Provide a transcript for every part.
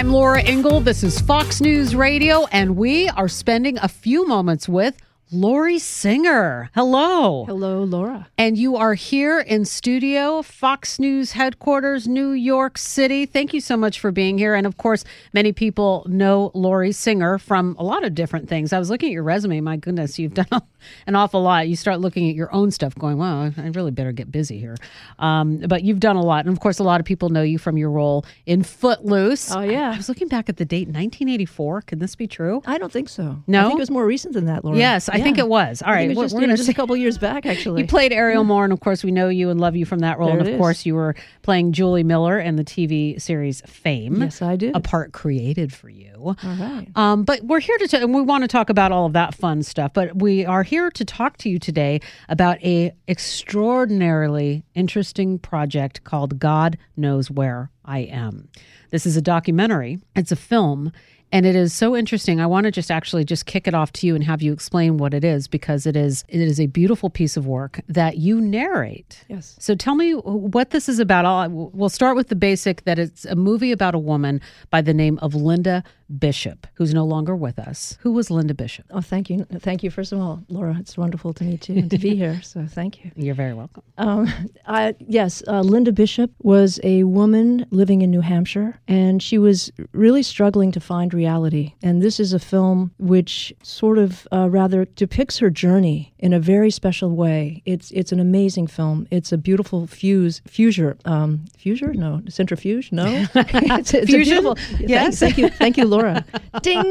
I'm Laura Ingle. This is Fox News Radio, and we are spending a few moments with Lori Singer. Hello. Hello, Laura. And you are here in studio, Fox News headquarters, New York City. Thank you so much for being here. And of course, many people know Lori Singer from a lot of different things. I was looking at your resume. My goodness, you've done an awful lot. You start looking at your own stuff, going, wow, I really better get busy here. Um, but you've done a lot. And of course, a lot of people know you from your role in Footloose. Oh, yeah. I, I was looking back at the date, 1984. Can this be true? I don't think so. No? I think it was more recent than that, Laura. Yes, I think Yeah. it was. All I think it we're, was just, we're to just a couple years back, actually. you played Ariel Moore, and of course, we know you and love you from that role. There and of course, you were playing Julie Miller in the TV series Fame. Yes, I did. A part created for you. All right. Um, but we're here to, t- and we want to talk about all of that fun stuff. But we are here to talk to you today about a extraordinarily interesting project called God Knows Where I Am. This is a documentary. It's a film. And it is so interesting. I want to just actually just kick it off to you and have you explain what it is because it is it is a beautiful piece of work that you narrate. Yes. So tell me what this is about. I'll, we'll start with the basic that it's a movie about a woman by the name of Linda Bishop, who's no longer with us. Who was Linda Bishop? Oh, thank you. Thank you, first of all, Laura. It's wonderful to meet you and to be here. So thank you. You're very welcome. Um, I, yes, uh, Linda Bishop was a woman living in New Hampshire, and she was really struggling to find reality. And this is a film which sort of uh, rather depicts her journey in a very special way. It's it's an amazing film. It's a beautiful fuse fuser um, fuser no centrifuge no it's, it's Fusion? a beautiful Yes. thank, thank you thank you Laura ding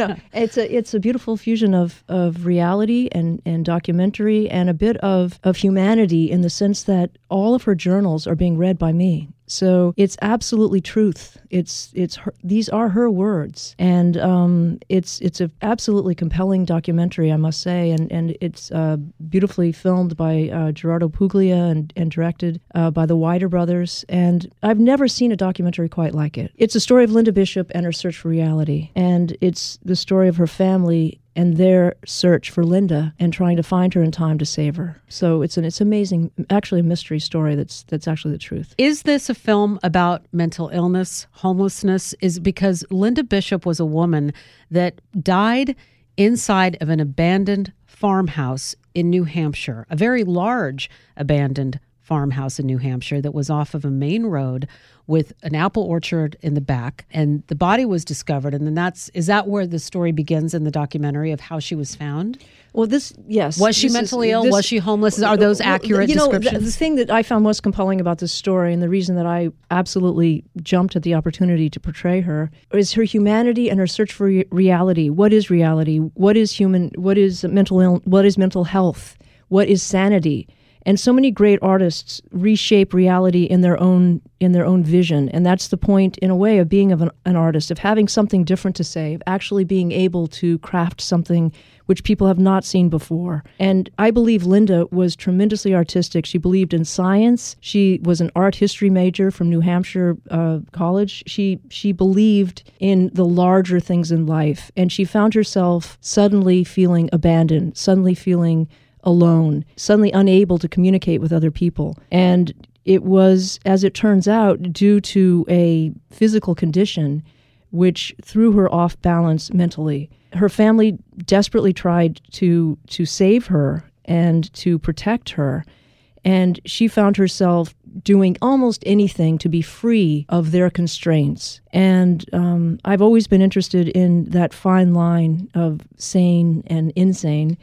no it's a it's a beautiful fusion of of reality and and documentary and a bit of of humanity in the sense that all of her journals are being read by me so it's absolutely truth. It's it's her, these are her words, and um, it's it's a absolutely compelling documentary, I must say, and and it's uh, beautifully filmed by uh, Gerardo Puglia and and directed uh, by the Wider brothers. And I've never seen a documentary quite like it. It's a story of Linda Bishop and her search for reality, and it's the story of her family and their search for Linda and trying to find her in time to save her. So it's an it's amazing, actually a mystery story that's that's actually the truth. Is this a film about mental illness, homelessness? Is because Linda Bishop was a woman that died inside of an abandoned farmhouse in New Hampshire, a very large abandoned farmhouse in New Hampshire that was off of a main road with an apple orchard in the back and the body was discovered and then that's is that where the story begins in the documentary of how she was found Well, this yes. was she this is- mentally ill this- was she homeless are those accurate you know, the- The, thing that I found most compelling about this story, and the reason that I absolutely jumped at the opportunity to portray her, is her humanity and her search for re- reality. What is reality? What is human? What is mental? Ill, what is mental health? What is sanity? And so many great artists reshape reality in their own in their own vision, and that's the point, in a way, of being of an, an artist, of having something different to say, of actually being able to craft something which people have not seen before. And I believe Linda was tremendously artistic. She believed in science. She was an art history major from New Hampshire uh, College. She she believed in the larger things in life, and she found herself suddenly feeling abandoned, suddenly feeling alone, suddenly unable to communicate with other people. And it was, as it turns out, due to a physical condition which threw her off balance mentally. Her family desperately tried to to save her and to protect her, and she found herself doing almost anything to be free of their constraints. And um, I've always been interested in that fine line of sane and insane.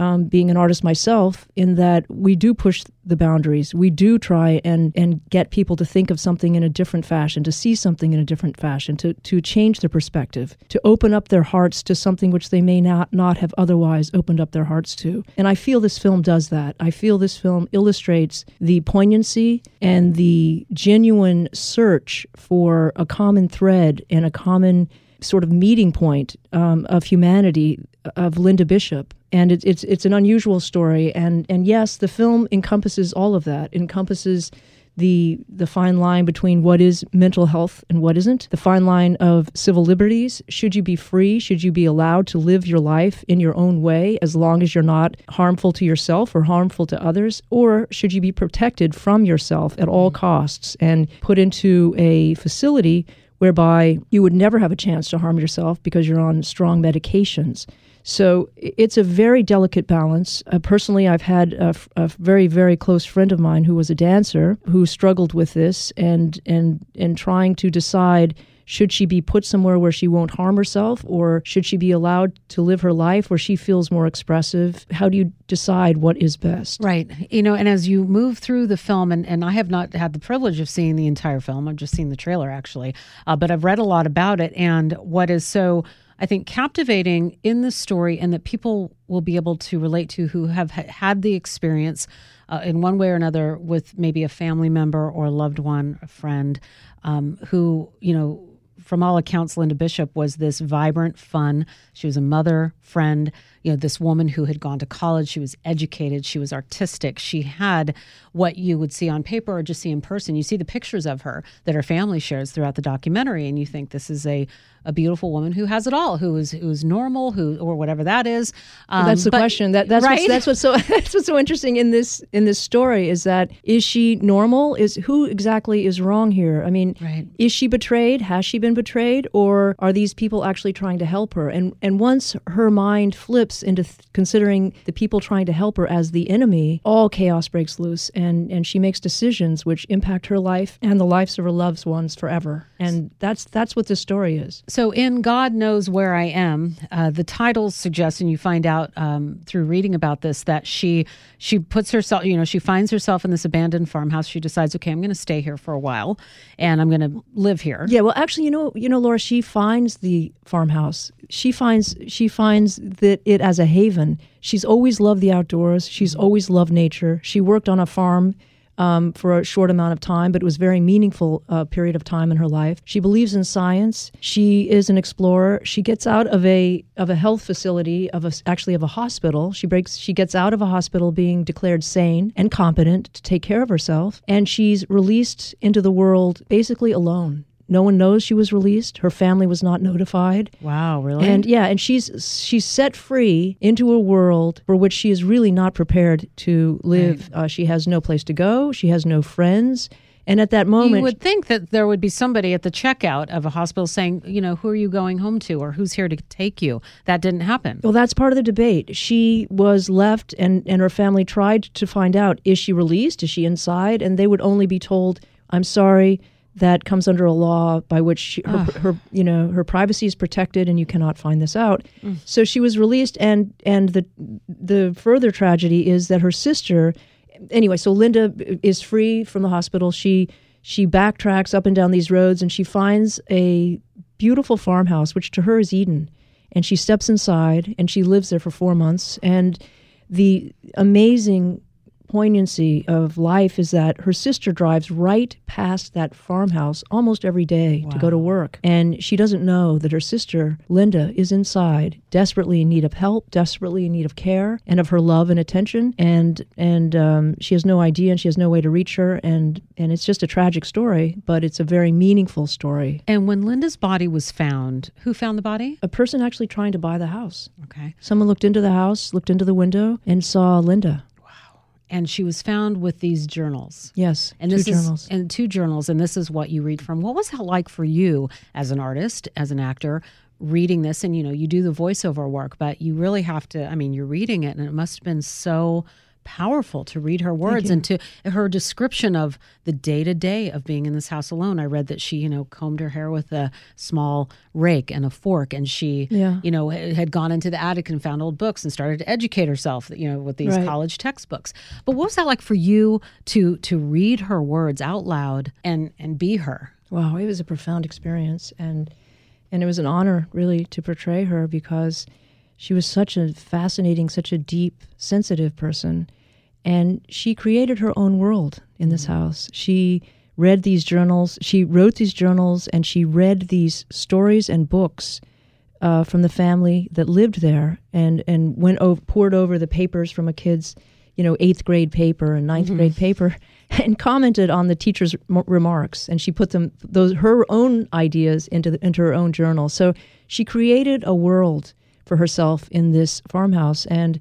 Um, being an artist myself, in that we do push the boundaries, we do try and and get people to think of something in a different fashion, to see something in a different fashion, to to change their perspective, to open up their hearts to something which they may not not have otherwise opened up their hearts to. And I feel this film does that. I feel this film illustrates the poignancy and the genuine search for a common thread and a common sort of meeting point um, of humanity of Linda Bishop. And it, it's it's an unusual story, and and yes, the film encompasses all of that. Encompasses the the fine line between what is mental health and what isn't. The fine line of civil liberties. Should you be free? Should you be allowed to live your life in your own way as long as you're not harmful to yourself or harmful to others? Or should you be protected from yourself at all costs and put into a facility whereby you would never have a chance to harm yourself because you're on strong medications. So it's a very delicate balance. Uh, personally, I've had a, a, very, very close friend of mine who was a dancer who struggled with this and and and trying to decide should she be put somewhere where she won't harm herself, or should she be allowed to live her life where she feels more expressive? How do you decide what is best? Right. You know, and as you move through the film, and, and I have not had the privilege of seeing the entire film, I've just seen the trailer actually, uh, but I've read a lot about it. And what is so I think, captivating in the story and that people will be able to relate to who have had the experience uh, in one way or another with maybe a family member or a loved one, a friend, um, who, you know, from all accounts, Linda Bishop was this vibrant, fun. She was a mother, friend, you know, this woman who had gone to college. She was educated. She was artistic. She had what you would see on paper or just see in person. You see the pictures of her that her family shares throughout the documentary, and you think this is a a beautiful woman who has it all, who is who's normal, who or whatever that is. Um, that's the but, question. That that's right? what's, that's what's so that's what's so interesting in this in this story is that is she normal? Is who exactly is wrong here? I mean, right. is she betrayed? Has she been betrayed, or are these people actually trying to help her? And and once her mind flips into th- considering the people trying to help her as the enemy, all chaos breaks loose, and and she makes decisions which impact her life and the lives of her loved ones forever. And that's that's what this story is. So, in God Knows Where I Am, uh, the title suggests, and you find out um, through reading about this, that she she puts herself, you know, she finds herself in this abandoned farmhouse. She decides, okay, I'm going to stay here for a while, and I'm going to live here. Yeah, well, actually, you know, you know, Laura, she finds the farmhouse. She finds she finds that it as a haven. She's always loved the outdoors. She's mm-hmm. always loved nature. She worked on a farm um, for a short amount of time, but it was a very meaningful uh, period of time in her life. She believes in science. She is an explorer. She gets out of a of a health facility of a, actually of a hospital. She breaks. She gets out of a hospital being declared sane and competent to take care of herself, and she's released into the world basically alone. No one knows she was released. Her family was not notified. Wow, really? And yeah, and she's she's set free into a world for which she is really not prepared to live. Right. Uh, she has no place to go. She has no friends. And at that moment, you would think that there would be somebody at the checkout of a hospital saying, you know, who are you going home to or who's here to take you? That didn't happen. Well, that's part of the debate. She was left, and, and her family tried to find out is she released? Is she inside? And they would only be told, I'm sorry, that comes under a law by which she, her, her, you know her privacy is protected and you cannot find this out. Mm. So she was released and and the the further tragedy is that her sister anyway so Linda is free from the hospital. She she backtracks up and down these roads and she finds a beautiful farmhouse which to her is Eden and she steps inside and she lives there for 4 months and the amazing poignancy of life is that her sister drives right past that farmhouse almost every day wow. to go to work. And she doesn't know that her sister, Linda, is inside, desperately in need of help, desperately in need of care and of her love and attention. And and um, she has no idea and she has no way to reach her. And, and it's just a tragic story, but it's a very meaningful story. And when Linda's body was found, who found the body? A person actually trying to buy the house. Okay. Someone looked into the house, looked into the window, and saw Linda and she was found with these journals. Yes, and this two is, journals. And two journals, and this is what you read from. What was that like for you as an artist, as an actor, reading this? And you know, you do the voiceover work, but you really have to. I mean, you're reading it, and it must have been so powerful to read her words and to her description of the day to day of being in this house alone. I read that she, you know, combed her hair with a small rake and a fork, and she, yeah. you know, had gone into the attic and found old books and started to educate herself, you know, with these right. college textbooks. But what was that like for you to to read her words out loud and and be her? Wow, it was a profound experience, and and it was an honor really to portray her because she was such a fascinating, such a deep, sensitive person. And she created her own world in this mm-hmm. house. She read these journals, she wrote these journals, and she read these stories and books uh, from the family that lived there and, and went over, poured over the papers from a kid's you know eighth grade paper and ninth mm-hmm. grade paper and commented on the teacher's m- remarks and she put them those her own ideas into the, into her own journal so she created a world for herself in this farmhouse. And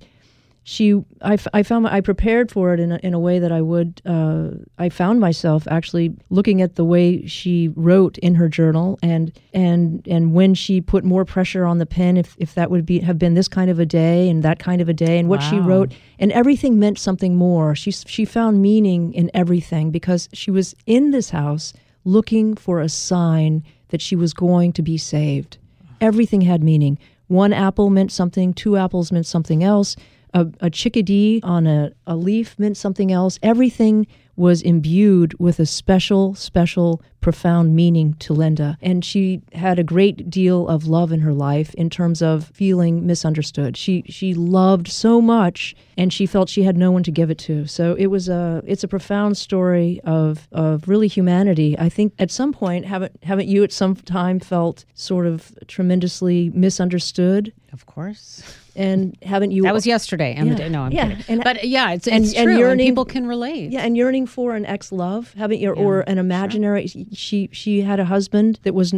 she I, f- I found I prepared for it in a, in a way that I would uh, I found myself actually looking at the way she wrote in her journal and and and when she put more pressure on the pen if if that would be have been this kind of a day and that kind of a day and what she wrote and everything meant something more she she found meaning in everything because she was in this house looking for a sign that she was going to be saved everything had meaning. One apple meant something, two apples meant something else, a, a chickadee on a, a leaf meant something else. Everything was imbued with a special, special, profound meaning to Linda. And she had a great deal of love in her life in terms of feeling misunderstood. She she loved so much and she felt she had no one to give it to. So it was a it's a profound story of of really humanity. I think at some point haven't haven't you at some time felt sort of tremendously misunderstood Of course. and haven't you That was yesterday. And the day, no, I'm Yeah. kidding. And- but yeah, it's, and- it's and true. And yearning- people can relate. Yeah, and yearning for an ex-love, haven't you, or an imaginary. She she had a husband that was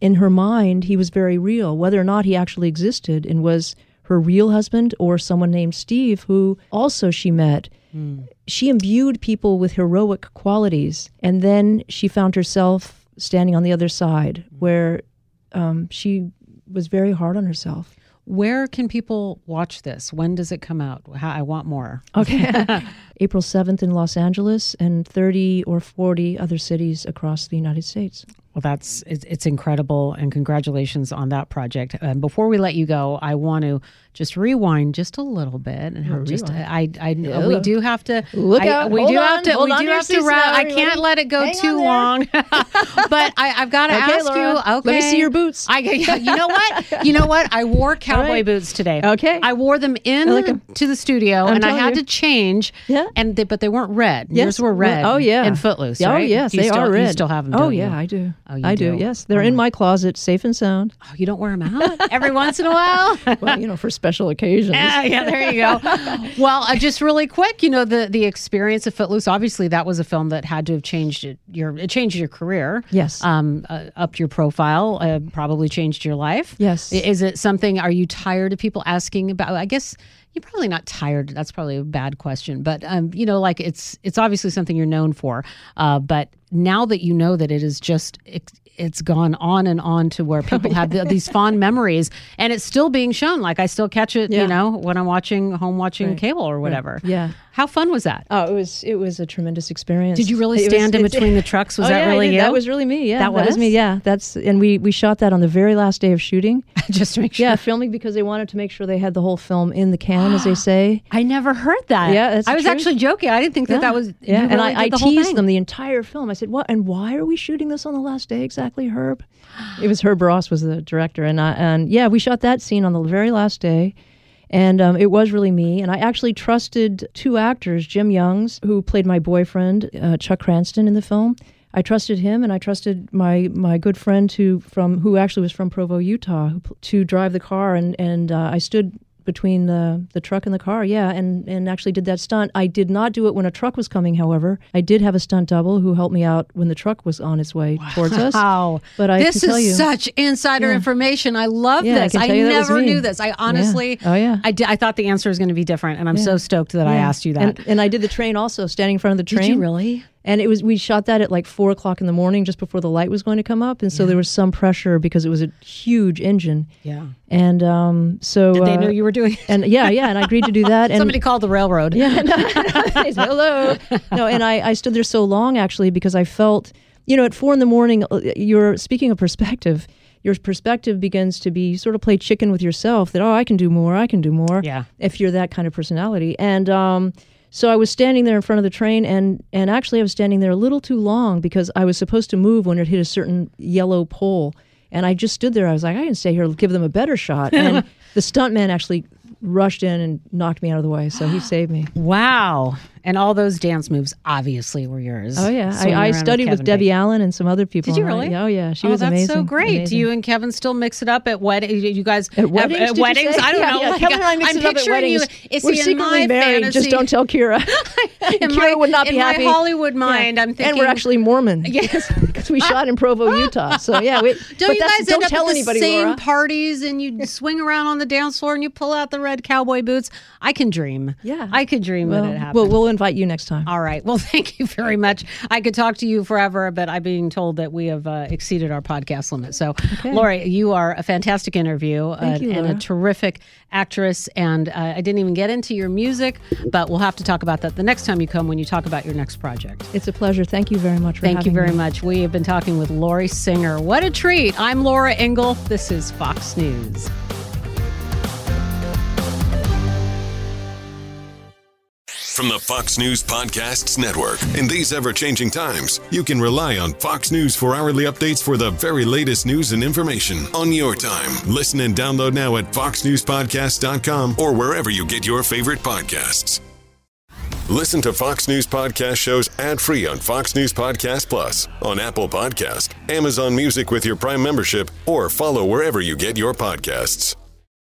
in her mind. He was very real, whether or not he actually existed, and was her real husband or someone named Steve, who also she met. She imbued people with heroic qualities, and then she found herself standing on the other side, where um, she was very hard on herself. Where can people watch this? When does it come out? How, I want more. Okay. April 7th in Los Angeles and 30 or 40 other cities across the United States. Well, that's it's, it's incredible, and congratulations on that project. And before we let you go, I want to just rewind just a little bit, and have just I I we do have to Look I, we do have to we do have to wrap. I can't let it go Hang too long, but I, I've got to Okay, ask Laura. you. Let Okay, me see your boots. I you know what you know what I wore cowboy right. boots today. Okay. I wore them in like to the studio, I'm and I had you. to change. Yeah. and they, but they weren't red. Yes. Yours were red. oh, yeah. and Footloose. Oh, right? yes, you they still, are You still have them? Oh, yeah, you? I do. Oh, I do. Yes. They're Oh, in my- my closet, safe and sound. Oh, you don't wear them out every once in a while. well, you know, for special occasions. yeah, yeah, there you go. Well, uh, just really quick, you know, the the experience of Footloose. Obviously, that was a film that had to have changed it, your it changed your career. Yes. Um, uh, upped your profile. Uh, probably changed your life. Yes. Is it something? Are you tired of people asking about? I guess you're probably not tired. That's probably a bad question, but um, you know, like it's it's obviously something you're known for. Uh, but now that you know that it is just. It's gone on and on to where people oh, have the, these fond memories, and it's still being shown. Like I still catch it, Yeah. you know, when I'm watching home watching Right. cable or whatever. Yeah. How fun was that? Oh, it was it was a tremendous experience. Did you really It was- stand in between the trucks? Was oh, that yeah, really you? That was really me. Yeah, That was me. Yeah, that's and we we shot that on the very last day of shooting. just to make sure. Yeah, filming because they wanted to make sure they had the whole film in the can, as they say. I never heard that. Yeah, I was truth. actually joking. I didn't think that that was. yeah. And I, I the teased thing. them the entire film. I said, "What? And why are we shooting this on the last day exactly, Herb?" It was Herb Ross was the director, and I, and yeah, we shot that scene on the very last day. And um, it was really me. And I actually trusted two actors, Jim Youngs, who played my boyfriend, uh, Chuck Cranston, in the film. I trusted him, and I trusted my my good friend who from who actually was from Provo, Utah, to drive the car. And and uh, I stood between the the truck and the car, yeah, and and actually did that stunt. I did not do it when a truck was coming. However, I did have a stunt double who helped me out when the truck was on its way towards us. Wow. But I this can tell is you, such insider Yeah. information. I love Yeah, this. I, tell you that was never knew this. I honestly, Oh, yeah. I, di- I thought the answer was going to be different, and I'm so stoked that I asked you that. And, and I did the train also, standing in front of the train. Did you really? And it was we shot that at like four o'clock in the morning, just before the light was going to come up, and so there was some pressure because it was a huge engine, Yeah. and um, so Did they uh, know you were doing? it. And yeah, yeah, and I agreed to do that. And Somebody called the railroad. yeah, no, I said, hello. No, and I, I stood there so long actually because I felt, you know, at four in the morning, uh, you're speaking of perspective. Your perspective begins to be you sort of play chicken with yourself. That oh, I can do more. I can do more. Yeah. If you're that kind of personality, and um, so I was standing there in front of the train, and and actually I was standing there a little too long because I was supposed to move when it hit a certain yellow pole, and I just stood there. I was like, I can stay here, give them a better shot. And the stuntman actually rushed in and knocked me out of the way, so he saved me. Wow. And all those dance moves obviously were yours. Oh yeah, Swinging I, I studied with Kevin Debbie Bacon. Allen and some other people. Did you really? Oh yeah, she oh, was that's amazing. so great. Do you and Kevin still mix it up at weddings? You guys At weddings? At, you weddings? I don't yeah, know. Yeah, Like, Kevin and I mix I'm it up at picturing you. weddings. Is We're secretly married. fantasy? Just don't tell Kyra. Kyra my, would not be in happy. my Hollywood mind, Yeah. I'm thinking. and we're actually Mormon. Yes, because we shot in Provo, Utah. So yeah, we, Don't but you that's- guys don't end up tell at the anybody, same parties and you swing around on the dance floor and you pull out the red cowboy boots? I can dream. Yeah. I could dream that it. Well, we'll invite you next time. All right. Well, thank you very much. I could talk to you forever, but I'm being told that we have uh, exceeded our podcast limit. So, Lori, you are a fantastic interview uh, you, and a terrific actress. And uh, I didn't even get into your music, but we'll have to talk about that the next time you come when you talk about your next project. It's a pleasure. Thank you very much for Thank you very me. much. We have been talking with Lori Singer. What a treat. I'm Laura Ingle. This is Fox News. From the Fox News Podcasts Network. In these ever changing times, you can rely on Fox News for hourly updates for the very latest news and information on your time. Listen and download now at foxnewspodcast.com or wherever you get your favorite podcasts. Listen to Fox News Podcast shows ad free on Fox News Podcast Plus, on Apple Podcast, Amazon Music with your Prime membership, or follow wherever you get your podcasts.